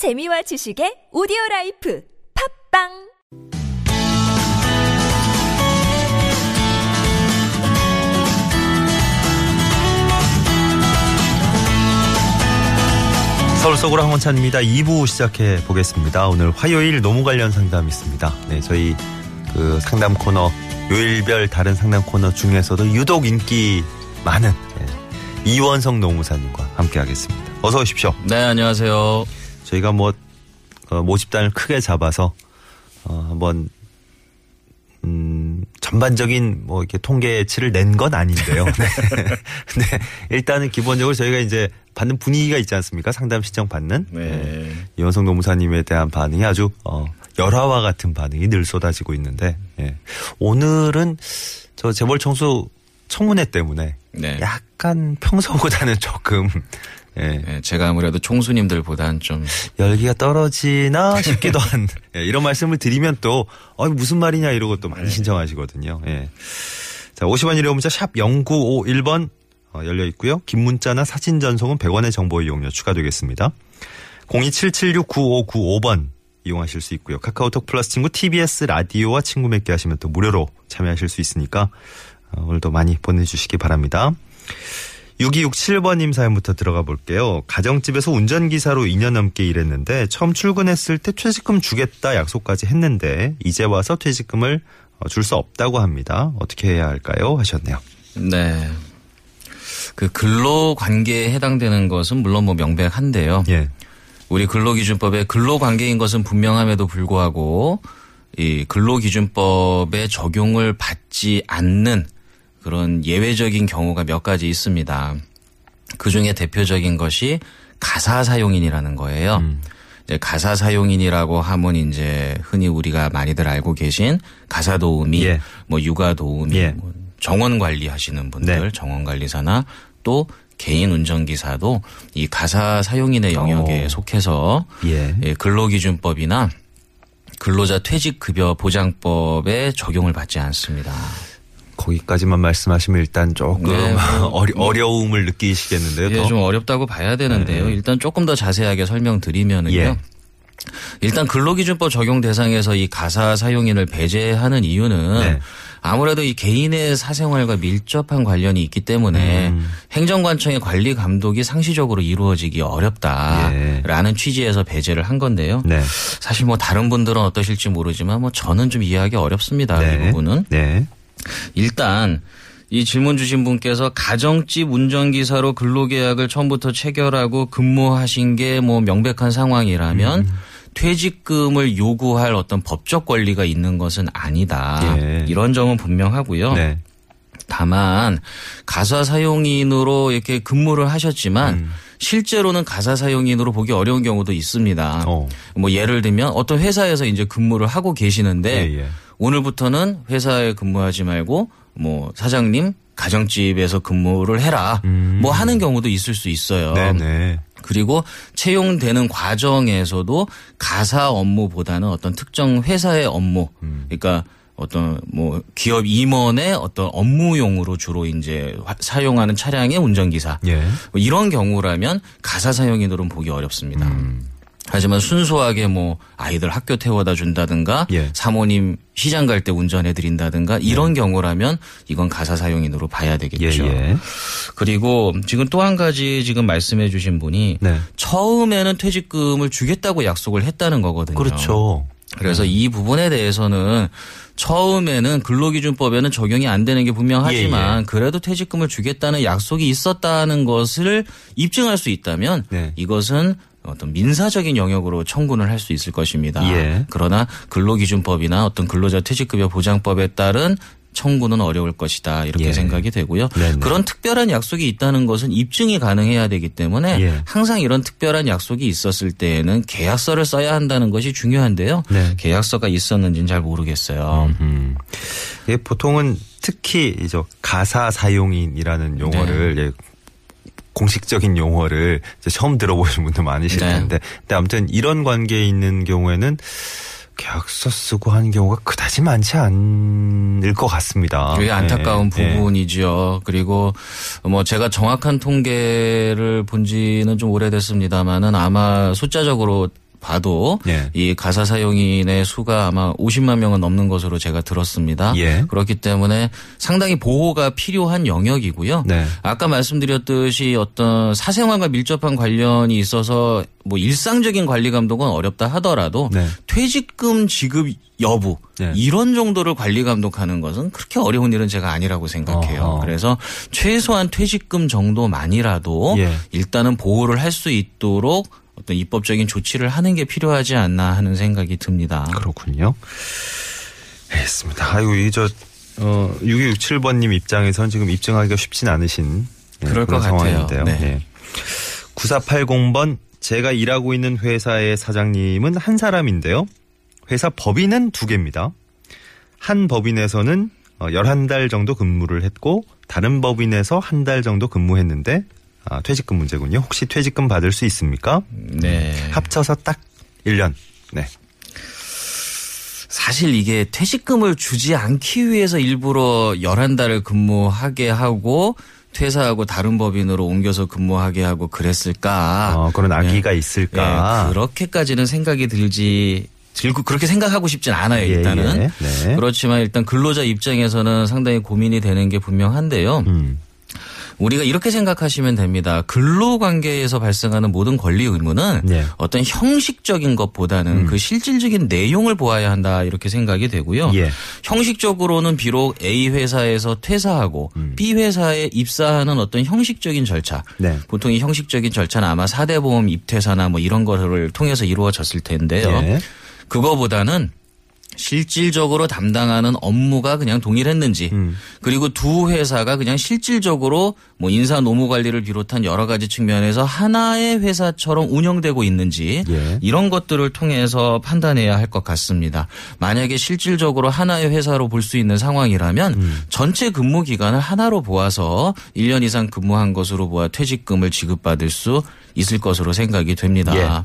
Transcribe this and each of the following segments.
재미와 지식의 오디오 라이프 팟빵 서울 속으로 황원찬입니다. 2부 시작해 보겠습니다. 오늘 화요일 노무 관련 상담 있습니다. 네, 저희 그 상담 코너 요일별 다른 상담 코너 중에서도 유독 인기 많은 네, 이원성 노무사님과 함께 하겠습니다. 어서 오십시오. 네, 안녕하세요. 저희가 뭐 어, 모집단을 크게 잡아서 어, 한번 음, 전반적인 뭐 이렇게 통계치를 낸 건 아닌데요. 네. 네. 일단은 기본적으로 저희가 이제 받는 분위기가 있지 않습니까? 상담 신청 받는. 네. 이원성 노무사님에 대한 반응이 아주 어, 열화와 같은 반응이 늘 쏟아지고 있는데 예. 오늘은 저 재벌 청소 청문회 때문에 네. 약간 평소보다는 조금 예. 네, 제가 아무래도 총수님들보단 좀 열기가 떨어지나 싶기도 한 예, 이런 말씀을 드리면 또 어, 무슨 말이냐 이러고 또 많이 신청하시거든요. 예. 자, 50원 유료 문자 샵 0951번 어, 열려 있고요. 긴 문자나 사진 전송은 100원의 정보 이용료 추가되겠습니다. 027769595번 이용하실 수 있고요. 카카오톡 플러스 친구 TBS 라디오와 친구 맺게 하시면 또 무료로 참여하실 수 있으니까 어, 오늘도 많이 보내주시기 바랍니다. 6267번님 사연부터 들어가 볼게요. 가정집에서 운전기사로 2년 넘게 일했는데 처음 출근했을 때 퇴직금 주겠다 약속까지 했는데 이제 와서 퇴직금을 어, 줄수 없다고 합니다. 어떻게 해야 할까요? 하셨네요. 네. 그 근로 관계에 해당되는 것은 물론 뭐 명백한데요. 예. 우리 근로기준법에 근로관계인 것은 분명함에도 불구하고 이 근로기준법의 적용을 받지 않는 그런 예외적인 경우가 몇 가지 있습니다. 그 중에 대표적인 것이 가사 사용인이라는 거예요. 음. 이제 가사 사용인이라고 하면 이제 흔히 우리가 많이들 알고 계신 가사 도우미, 예. 뭐 육아 도우미, 예. 뭐 정원 관리하시는 분들, 네. 정원 관리사나 또 개인 운전기사도 이 가사 사용인의 영역에 오. 속해서 예. 예, 근로기준법이나 근로자 퇴직급여 보장법에 적용을 받지 않습니다. 거기까지만 말씀하시면 일단 조금 네, 뭐, 어리, 어려움을 느끼시겠는데요. 이게 더? 좀 어렵다고 봐야 되는데요. 네. 일단 조금 더 자세하게 설명드리면은요. 예. 일단 근로기준법 적용 대상에서 이 가사 사용인을 배제하는 이유는 네. 아무래도 이 개인의 사생활과 밀접한 관련이 있기 때문에 음. 행정관청의 관리 감독이 상시적으로 이루어지기 어렵다라는 취지에서 배제를 한 건데요. 네. 사실 뭐 다른 분들은 어떠실지 모르지만 뭐 저는 좀 이해하기 어렵습니다. 이 부분은. 네. 일단 이 질문 주신 분께서 가정집 운전기사로 근로계약을 처음부터 체결하고 근무하신 게 뭐 명백한 상황이라면 음. 퇴직금을 요구할 어떤 법적 권리가 있는 것은 아니다. 예. 이런 점은 분명하고요. 네. 다만 가사 사용인으로 이렇게 근무를 하셨지만 음. 실제로는 가사 사용인으로 보기 어려운 경우도 있습니다. 어. 뭐 예를 들면 어떤 회사에서 이제 근무를 하고 계시는데 예, 예. 오늘부터는 회사에 근무하지 말고 뭐 사장님 가정집에서 근무를 해라 음. 뭐 하는 경우도 있을 수 있어요. 네네. 그리고 채용되는 과정에서도 가사 업무보다는 어떤 특정 회사의 업무, 음. 그러니까 어떤 뭐 기업 임원의 어떤 업무용으로 주로 이제 화- 사용하는 차량의 운전기사 예. 뭐 이런 경우라면 가사 사용인으로는 보기 어렵습니다. 음. 하지만 순수하게 뭐 아이들 학교 태워다 준다든가 예. 사모님 시장 갈 때 운전해 드린다든가 이런 경우라면 이건 가사 사용인으로 봐야 예, 되겠죠. 예. 그리고 지금 또 한 가지 지금 말씀해 주신 분이 네. 처음에는 퇴직금을 주겠다고 약속을 했다는 거거든요. 그렇죠. 그래서 이 부분에 대해서는 처음에는 근로기준법에는 적용이 안 되는 게 분명하지만 예, 예. 그래도 퇴직금을 주겠다는 약속이 있었다는 것을 입증할 수 있다면 네. 이것은 어떤 민사적인 영역으로 청구를 할 수 있을 것입니다. 예. 그러나 근로기준법이나 어떤 근로자 퇴직급여 보장법에 따른 청구는 어려울 것이다 이렇게 예. 생각이 되고요. 네네. 그런 특별한 약속이 있다는 것은 입증이 가능해야 되기 때문에 예. 항상 이런 특별한 약속이 있었을 때에는 계약서를 써야 한다는 것이 중요한데요. 네. 계약서가 있었는지는 잘 모르겠어요. 음. 예, 보통은 특히 이제 가사 사용인이라는 용어를 네. 예, 공식적인 용어를 처음 들어보신 분도 많으실 네. 텐데, 근데 아무튼 이런 관계에 있는 경우에는 계약서 쓰고 하는 경우가 그다지 많지 않을 것 같습니다. 그게 안타까운 예, 예. 부분이죠. 그리고 뭐 제가 정확한 통계를 본 지는 좀 오래됐습니다만은 아마 숫자적으로 봐도 예. 이 가사 사용인의 수가 아마 50만 명은 넘는 것으로 제가 들었습니다. 예. 그렇기 때문에 상당히 보호가 필요한 영역이고요. 네. 아까 말씀드렸듯이 어떤 사생활과 밀접한 관련이 있어서 뭐 일상적인 관리 감독은 어렵다 하더라도 네. 퇴직금 지급 여부 네. 이런 정도를 관리 감독하는 것은 그렇게 어려운 일은 제가 아니라고 생각해요. 어허. 그래서 최소한 퇴직금 정도만이라도 예. 일단은 보호를 할 수 있도록 어떤 입법적인 조치를 하는 게 필요하지 않나 하는 생각이 듭니다. 그렇군요. 알겠습니다. 아이고, 이 저, 어, 6267번님 입장에서는 지금 입증하기가 쉽진 않으신 예, 그럴 것 같아요. 상황인데요. 네. 예. 9480번 제가 일하고 있는 회사의 사장님은 한 사람인데요. 회사 법인은 두 개입니다. 한 법인에서는 11달 정도 근무를 했고 다른 법인에서 한 달 정도 근무했는데 아, 퇴직금 문제군요. 혹시 퇴직금 받을 수 있습니까? 네. 합쳐서 딱 1년. 네. 사실 이게 퇴직금을 주지 않기 위해서 일부러 11달을 근무하게 하고 퇴사하고 다른 법인으로 옮겨서 근무하게 하고 그랬을까? 어, 그런 악의가 네. 있을까? 예, 그렇게까지는 생각이 들지 들고 그렇게 생각하면 싶진 않아요, 예, 일단은. 예. 네. 그렇지만 일단 근로자 입장에서는 상당히 고민이 되는 게 분명한데요. 음. 우리가 이렇게 생각하시면 됩니다. 근로 관계에서 발생하는 모든 권리 의무는 네. 어떤 형식적인 것보다는 그 실질적인 내용을 보아야 한다 이렇게 생각이 되고요. 예. 형식적으로는 비록 A 회사에서 퇴사하고 B 회사에 입사하는 어떤 형식적인 절차. 네. 보통 이 형식적인 절차는 아마 사대 보험 입퇴사나 뭐 이런 거를 통해서 이루어졌을 텐데요. 예. 그거보다는 실질적으로 담당하는 업무가 그냥 동일했는지 음. 그리고 두 회사가 그냥 실질적으로 뭐 인사 노무 관리를 비롯한 여러 가지 측면에서 하나의 회사처럼 운영되고 있는지 예. 이런 것들을 통해서 판단해야 할 것 같습니다. 만약에 실질적으로 하나의 회사로 볼 수 있는 상황이라면 음. 전체 근무 기간을 하나로 보아서 1년 이상 근무한 것으로 보아 퇴직금을 지급받을 수 있을 것으로 생각이 됩니다. 예.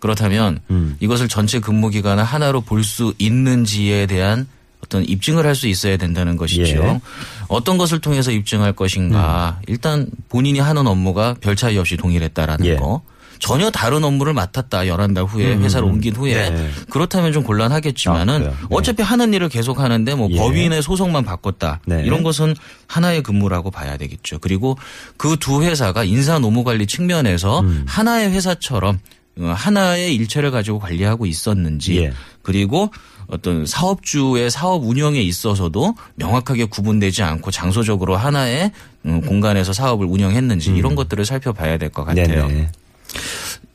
그렇다면 음. 이것을 전체 근무 기간을 하나로 볼 수 있는지에 대한 어떤 입증을 할 수 있어야 된다는 것이죠. 예. 어떤 것을 통해서 입증할 것인가. 일단 본인이 하는 업무가 별 차이 없이 동일했다라는 예. 거. 전혀 다른 업무를 맡았다. 11달 후에 회사를 옮긴 후에 네. 그렇다면 좀 곤란하겠지만은 아? 네. 어차피 하는 일을 계속 하는데 뭐 예. 법인의 소속만 바꿨다. 네. 이런 것은 하나의 근무라고 봐야 되겠죠. 그리고 그 두 회사가 인사 노무 관리 측면에서 음. 하나의 회사처럼 어, 하나의 일체를 가지고 관리하고 있었는지 예. 그리고 어떤 사업주의 사업 운영에 있어서도 명확하게 구분되지 않고 장소적으로 하나의 음, 공간에서 사업을 운영했는지 이런 것들을 살펴봐야 될 것 같아요. 음. 네네.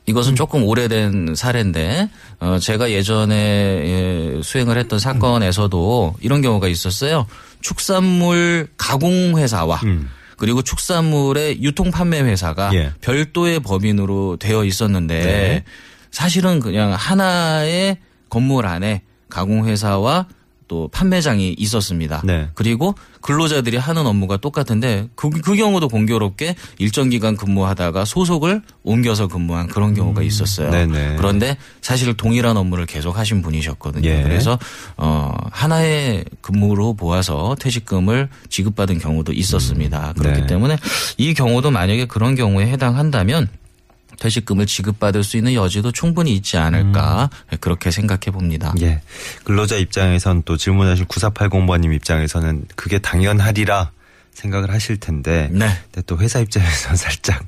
이것은 조금 오래된 사례인데 어 제가 예전에 예, 수행을 했던 사건에서도 이런 경우가 있었어요. 축산물 가공 회사와 음. 그리고 축산물의 유통 판매 회사가 예. 별도의 법인으로 되어 있었는데 네. 사실은 그냥 하나의 건물 안에 가공 회사와 또 판매장이 있었습니다. 네. 그리고 근로자들이 하는 업무가 똑같은데 그, 그 경우도 공교롭게 일정 기간 근무하다가 소속을 옮겨서 근무한 그런 경우가 있었어요. 음. 그런데 사실 동일한 업무를 계속 하신 분이셨거든요. 예. 그래서 어 하나의 근무로 보아서 퇴직금을 지급받은 경우도 있었습니다. 그렇기 네. 때문에 이 경우도 만약에 그런 경우에 해당한다면 퇴직금을 지급받을 수 있는 여지도 충분히 있지 않을까 음. 그렇게 생각해 봅니다. 예. 근로자 입장에선 또 질문하신 9480번님 입장에서는 그게 당연하리라 생각을 하실 텐데. 네. 근데 또 회사 입장에서 살짝,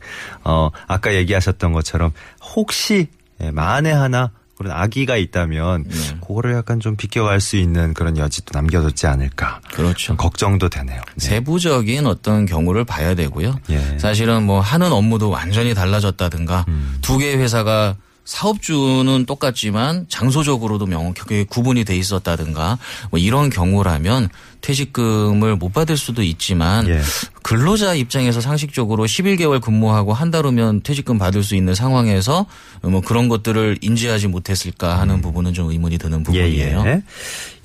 어, 아까 얘기하셨던 것처럼 혹시 예, 만에 하나 그런 악의가 있다면 네. 그거를 약간 좀 비껴갈 수 있는 그런 여지도 남겨뒀지 않을까. 그렇죠. 좀 걱정도 되네요. 네. 세부적인 어떤 경우를 봐야 되고요. 예. 사실은 뭐 하는 업무도 완전히 달라졌다든가 음. 두 개의 회사가 사업주는 똑같지만 장소적으로도 명확하게 구분이 돼 있었다든가 뭐 이런 경우라면 퇴직금을 못 받을 수도 있지만 예. 근로자 입장에서 상식적으로 11개월 근무하고 한 달 후면 퇴직금 받을 수 있는 상황에서 뭐 그런 것들을 인지하지 못했을까 하는 부분은 좀 의문이 드는 부분이에요. 음. 예, 예.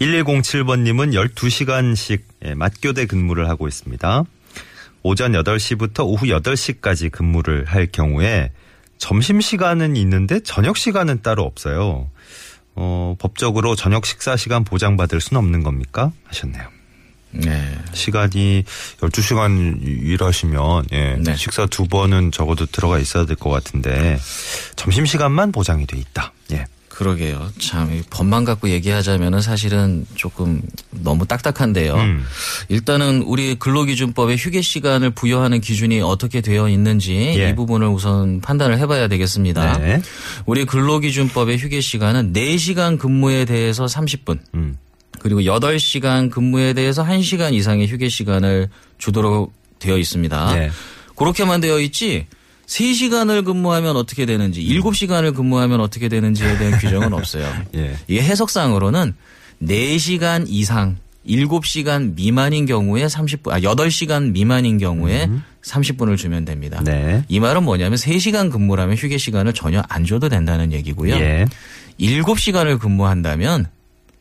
1107번님은 12시간씩 예, 맞교대 근무를 하고 있습니다. 오전 8시부터 오후 8시까지 근무를 할 경우에 점심 시간은 있는데 저녁 시간은 따로 없어요. 어, 법적으로 저녁 식사 시간 보장받을 수는 없는 겁니까? 하셨네요. 네. 시간이 12시간 일하시면 예, 네. 식사 두 번은 적어도 들어가 있어야 될 것 같은데 점심시간만 보장이 돼 있다. 예. 그러게요. 참, 이 법만 갖고 얘기하자면은 사실은 조금 너무 딱딱한데요. 음. 일단은 우리 근로기준법에 휴게 시간을 부여하는 기준이 어떻게 되어 있는지 예. 이 부분을 우선 판단을 해봐야 되겠습니다. 네. 우리 근로기준법의 휴게 시간은 4시간 근무에 대해서 30분, 음. 그리고 8시간 근무에 대해서 1시간 이상의 휴게 시간을 주도록 되어 있습니다. 네. 그렇게만 되어 있지 3시간을 근무하면 어떻게 되는지 7시간을 근무하면 어떻게 되는지에 대한 규정은 없어요. 예. 이게 해석상으로는 4시간 이상 7시간 미만인 경우에 30분, 아, 8시간 미만인 경우에 30분을 주면 됩니다. 네. 이 말은 뭐냐면 3시간 근무라면 휴게 시간을 전혀 안 줘도 된다는 얘기고요. 예. 7시간을 근무한다면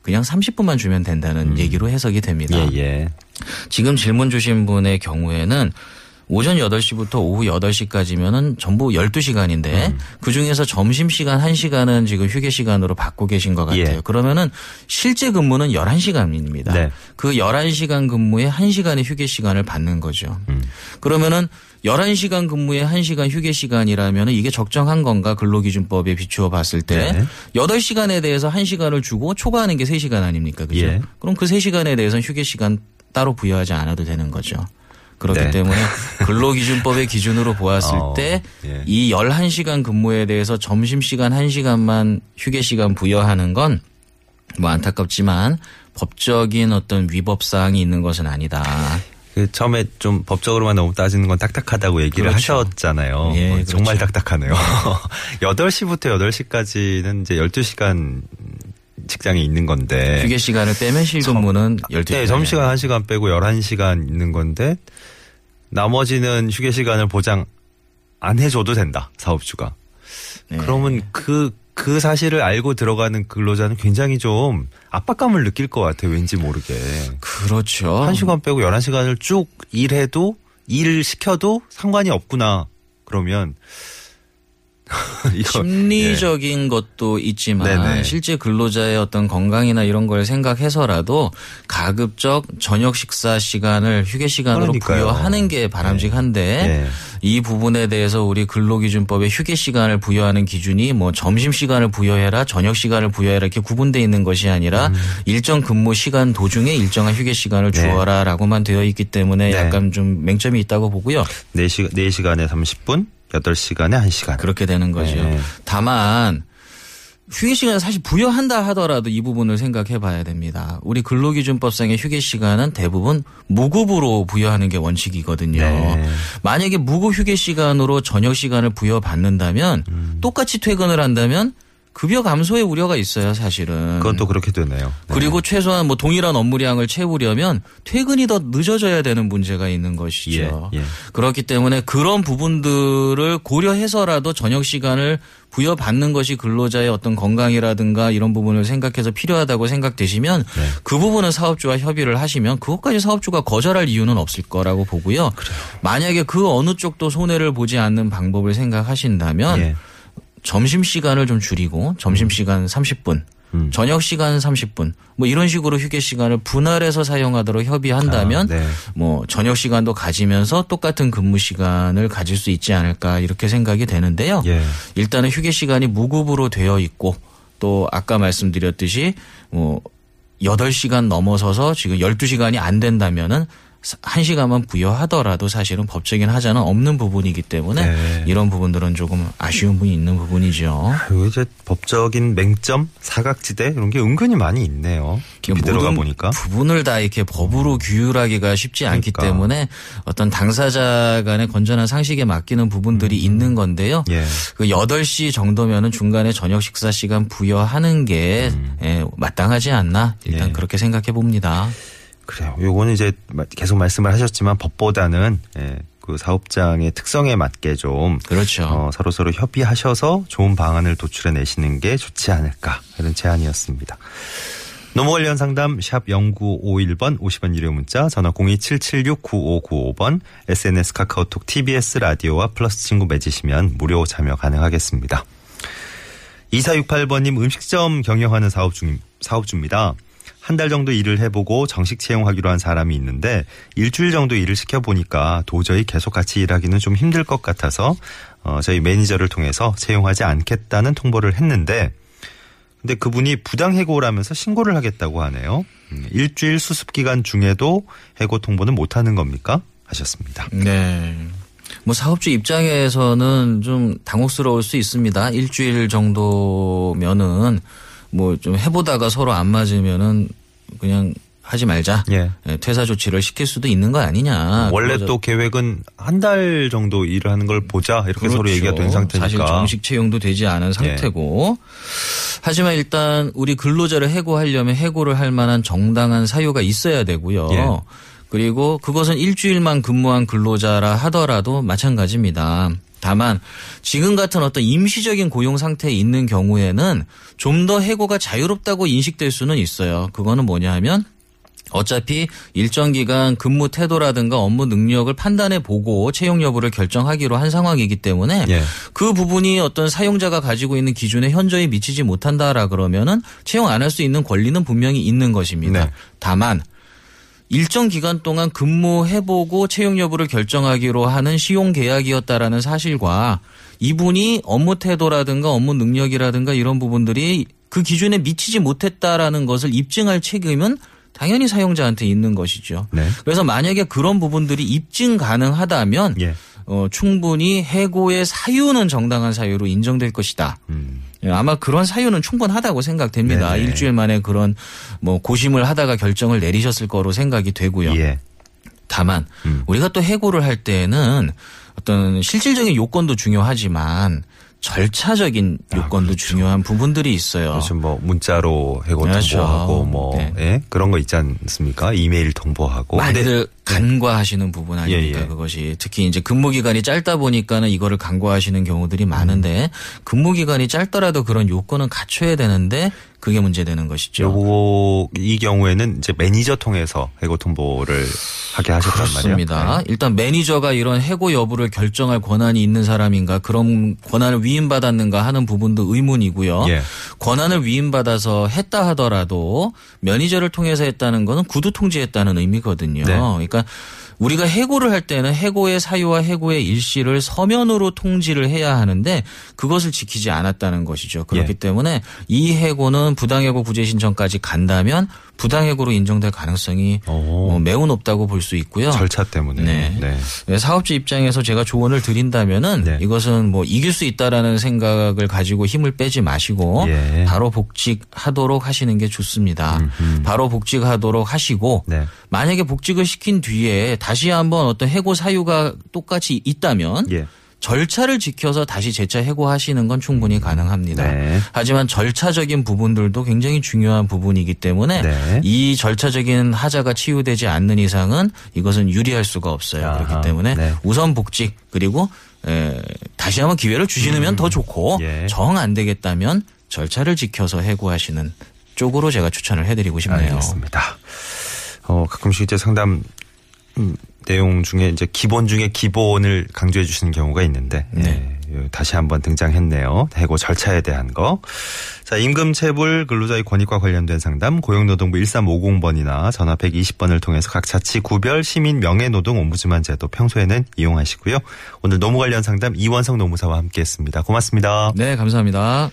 그냥 30분만 주면 된다는 얘기로 해석이 됩니다. 예, 예. 지금 질문 주신 분의 경우에는 오전 8시부터 오후 8시까지면은 전부 12시간인데 음. 그 중에서 점심 시간 1시간은 지금 휴게 시간으로 받고 계신 것 같아요. 예. 그러면은 실제 근무는 11시간입니다. 네. 그 11시간 근무에 1시간의 휴게 시간을 받는 거죠. 음. 그러면은 11시간 근무에 1시간 휴게 시간이라면 이게 적정한 건가 근로기준법에 비추어 봤을 때 네. 8시간에 대해서 1시간을 주고 초과하는 게 3시간 아닙니까? 그죠? 예. 그럼 그 3시간에 대해서는 휴게 시간 따로 부여하지 않아도 되는 거죠. 그렇기 네. 때문에 근로기준법의 기준으로 보았을 어, 때 예. 이 11시간 근무에 대해서 점심시간 1시간만 휴게 시간 부여하는 건 뭐 안타깝지만 법적인 어떤 위법 사항이 있는 것은 아니다. 그 처음에 좀 법적으로만 너무 따지는 건 딱딱하다고 얘기를 그렇죠. 하셨잖아요. 예, 어, 그렇죠. 정말 딱딱하네요. 8시부터 8시까지는 이제 12시간 직장에 있는 건데. 휴게 시간을 빼면 실근무는 12시간. 네, 점심시간 1시간 빼고 11시간 있는 건데 나머지는 휴게 시간을 보장 안 해줘도 된다. 사업주가. 네. 그러면 그, 그 사실을 알고 들어가는 근로자는 굉장히 좀 압박감을 느낄 것 같아요. 왠지 모르게. 그렇죠. 한 시간 빼고 11시간을 쭉 일해도 일 시켜도 상관이 없구나. 그러면 심리적인 것도 있지만 네네. 실제 근로자의 어떤 건강이나 이런 걸 생각해서라도 가급적 저녁 식사 시간을 휴게 시간으로 그러니까요. 부여하는 게 바람직한데 네. 이 부분에 대해서 우리 근로기준법에 휴게 시간을 부여하는 기준이 뭐 점심 시간을 부여해라 저녁 시간을 부여해라 이렇게 구분돼 있는 것이 아니라 음. 일정 근무 시간 도중에 일정한 휴게 시간을 네. 주어라라고만 되어 있기 때문에 네. 약간 좀 맹점이 있다고 보고요. 4시, 4시간에 30분, 8시간에 1시간. 그렇게 되는 거죠. 네. 다만 휴게 시간을 사실 부여한다 하더라도 이 부분을 생각해 봐야 됩니다. 우리 근로기준법상의 휴게 시간은 대부분 무급으로 부여하는 게 원칙이거든요. 네. 만약에 무급 휴게 시간으로 저녁 시간을 부여받는다면 음. 똑같이 퇴근을 한다면 급여 감소의 우려가 있어요, 사실은. 그건 또 그렇게 되네요. 네. 그리고 최소한 뭐 동일한 업무량을 채우려면 퇴근이 더 늦어져야 되는 문제가 있는 것이죠. 예, 예. 그렇기 때문에 그런 부분들을 고려해서라도 저녁 시간을 부여받는 것이 근로자의 어떤 건강이라든가 이런 부분을 생각해서 필요하다고 생각되시면 네. 그 부분은 사업주와 협의를 하시면 그것까지 사업주가 거절할 이유는 없을 거라고 보고요. 만약에 그 어느 쪽도 손해를 보지 않는 방법을 생각하신다면 예. 점심 시간을 좀 줄이고 점심 시간 30분, 음. 저녁 시간 30분, 뭐 이런 식으로 휴게 시간을 분할해서 사용하도록 협의한다면 아, 네. 뭐 저녁 시간도 가지면서 똑같은 근무 시간을 가질 수 있지 않을까 이렇게 생각이 되는데요. 예. 일단은 휴게 시간이 무급으로 되어 있고 또 아까 말씀드렸듯이 뭐 8시간 넘어서서 지금 12시간이 안 된다면은 한 시간만 부여하더라도 사실은 법적인 하자는 없는 부분이기 때문에 네. 이런 부분들은 조금 아쉬운 부분이 있는 부분이죠. 이제 법적인 맹점, 사각지대 이런 게 은근히 많이 있네요. 깊이 들어가 보니까. 부분을 다 이렇게 법으로 규율하기가 쉽지 않기 그러니까. 때문에 어떤 당사자 간의 건전한 상식에 맡기는 부분들이 있는 건데요. 예. 그 8시 정도면은 중간에 저녁 식사 시간 부여하는 게 예, 마땅하지 않나 일단 음. 예. 그렇게 생각해 봅니다. 그래요. 요거는 이제 계속 말씀을 하셨지만 법보다는 예, 그 사업장의 특성에 맞게 좀 그렇죠. 어, 서로 서로 협의하셔서 좋은 방안을 도출해 내시는 게 좋지 않을까 이런 제안이었습니다. 노무 관련 상담 샵 0951번 50원 유료 문자 전화 027769595번 SNS 카카오톡 TBS 라디오와 플러스 친구 맺으시면 무료 참여 가능하겠습니다. 2468번님 음식점 경영하는 사업 중 사업주입니다. 한 달 정도 일을 해보고 정식 채용하기로 한 사람이 있는데 일주일 정도 일을 시켜보니까 도저히 계속 같이 일하기는 좀 힘들 것 같아서 어, 저희 매니저를 통해서 채용하지 않겠다는 통보를 했는데 근데 그분이 부당 해고라면서 신고를 하겠다고 하네요. 음, 일주일 수습 기간 중에도 해고 통보는 못 하는 겁니까? 하셨습니다. 네. 뭐 사업주 입장에서는 좀 당혹스러울 수 있습니다. 일주일 정도면은 뭐 좀 해보다가 서로 안 맞으면은 그냥 하지 말자. 예. 예, 퇴사 조치를 시킬 수도 있는 거 아니냐. 원래 또 계획은 한 달 정도 일을 하는 걸 보자 이렇게 서로 그렇죠. 얘기가 된 상태니까. 사실 정식 채용도 되지 않은 상태고. 하지만 일단 우리 근로자를 해고하려면 해고를 할 만한 정당한 사유가 있어야 되고요. 예. 그리고 그것은 일주일만 근무한 근로자라 하더라도 마찬가지입니다. 다만 지금 같은 어떤 임시적인 고용 상태에 있는 경우에는 좀 더 해고가 자유롭다고 인식될 수는 있어요. 그거는 뭐냐 하면 어차피 일정 기간 근무 태도라든가 업무 능력을 판단해 보고 채용 여부를 결정하기로 한 상황이기 때문에 예. 그 부분이 어떤 사용자가 가지고 있는 기준에 현저히 미치지 못한다라 그러면은 채용 안 할 수 있는 권리는 분명히 있는 것입니다. 네. 다만 일정 기간 동안 근무해보고 채용 여부를 결정하기로 하는 시용 계약이었다라는 사실과 이분이 업무 태도라든가 업무 능력이라든가 이런 부분들이 그 기준에 미치지 못했다라는 것을 입증할 책임은 당연히 사용자한테 있는 것이죠. 네. 그래서 만약에 그런 부분들이 입증 가능하다면 예. 어, 충분히 해고의 사유는 정당한 사유로 인정될 것이다. 음. 예, 아마 그런 사유는 충분하다고 생각됩니다. 네네. 일주일 만에 그런 뭐 고심을 하다가 결정을 내리셨을 거로 생각이 되고요. 예. 다만 음. 우리가 또 해고를 할 때는 어떤 실질적인 요건도 중요하지만 절차적인 요건도 중요한 부분들이 있어요. 그렇죠. 뭐 문자로 해고 그렇죠. 통보하고 뭐 네. 예? 그런 거 있지 않습니까? 이메일 통보하고. 많이들 간과하시는 부분 아닙니까 예, 예. 그것이 특히 이제 근무 기간이 짧다 보니까는 이거를 간과하시는 경우들이 많은데 근무 기간이 짧더라도 그런 요건은 갖춰야 되는데 그게 문제되는 것이죠. 요거 이 경우에는 이제 매니저 통해서 해고 통보를 하게 하셨단 말이에요. 그렇습니다. 네. 일단 매니저가 이런 해고 여부를 결정할 권한이 있는 사람인가 그런 권한을 위임받았는가 하는 부분도 의문이고요. 예. 권한을 위임받아서 했다 하더라도 매니저를 통해서 했다는 거는 구두 통지했다는 의미거든요. 네. 그러니까 우리가 해고를 할 때는 해고의 사유와 해고의 일시를 서면으로 통지를 해야 하는데 그것을 지키지 않았다는 것이죠. 그렇기 예. 때문에 이 해고는 부당해고 구제 신청까지 간다면 부당해고로 인정될 가능성이 오. 어, 매우 높다고 볼 수 있고요. 절차 때문에. 네. 네. 네, 사업주 입장에서 제가 조언을 드린다면은 네. 이것은 뭐 이길 수 있다라는 생각을 가지고 힘을 빼지 마시고 예. 바로 복직하도록 하시는 게 좋습니다. 바로 복직하도록 하시고 네. 만약에 복직을 시킨 뒤에 다시 한번 어떤 해고 사유가 똑같이 있다면 예. 절차를 지켜서 다시 재차 해고하시는 건 충분히 가능합니다. 네. 하지만 절차적인 부분들도 굉장히 중요한 부분이기 때문에 네. 이 절차적인 하자가 치유되지 않는 이상은 이것은 유리할 수가 없어요. 아하, 그렇기 때문에 네. 우선 복직 그리고 에, 다시 한번 기회를 주시면 더 좋고 예. 정안 되겠다면 절차를 지켜서 해고하시는 쪽으로 제가 추천을 해드리고 싶네요. 알겠습니다. 어, 가끔씩 이제 상담 음, 내용 중에 이제 기본 중에 기본을 강조해 주시는 경우가 있는데 네. 예, 다시 한번 등장했네요. 해고 절차에 대한 거. 자, 임금 체불 근로자의 권익과 관련된 상담 고용노동부 1350번이나 전화 120번을 통해서 각 자치 구별 시민 명예노동 옴부즈만 제도 평소에는 이용하시고요. 오늘 노무 관련 상담 이원성 노무사와 함께했습니다. 고맙습니다. 네, 감사합니다.